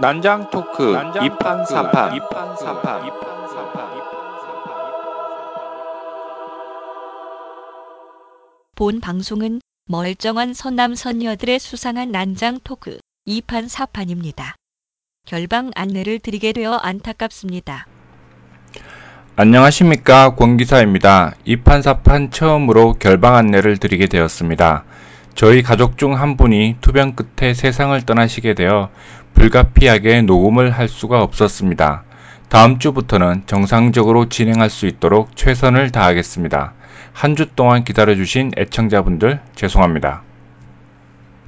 난장 토크 이판 사판 본 방송은 멀쩡한 선남 선녀들의 수상한 난장 토크 2판 4판입니다. 결방 안내를 드리게 되어 안타깝습니다. 안녕하십니까 권기사입니다. 이판사판 처음으로 결방 안내를 드리게 되었습니다. 저희 가족 중 한 분이 투병 끝에 세상을 떠나시게 되어 불가피하게 녹음을 할 수가 없었습니다. 다음 주부터는 정상적으로 진행할 수 있도록 최선을 다하겠습니다. 한 주 동안 기다려 주신 애청자분들 죄송합니다.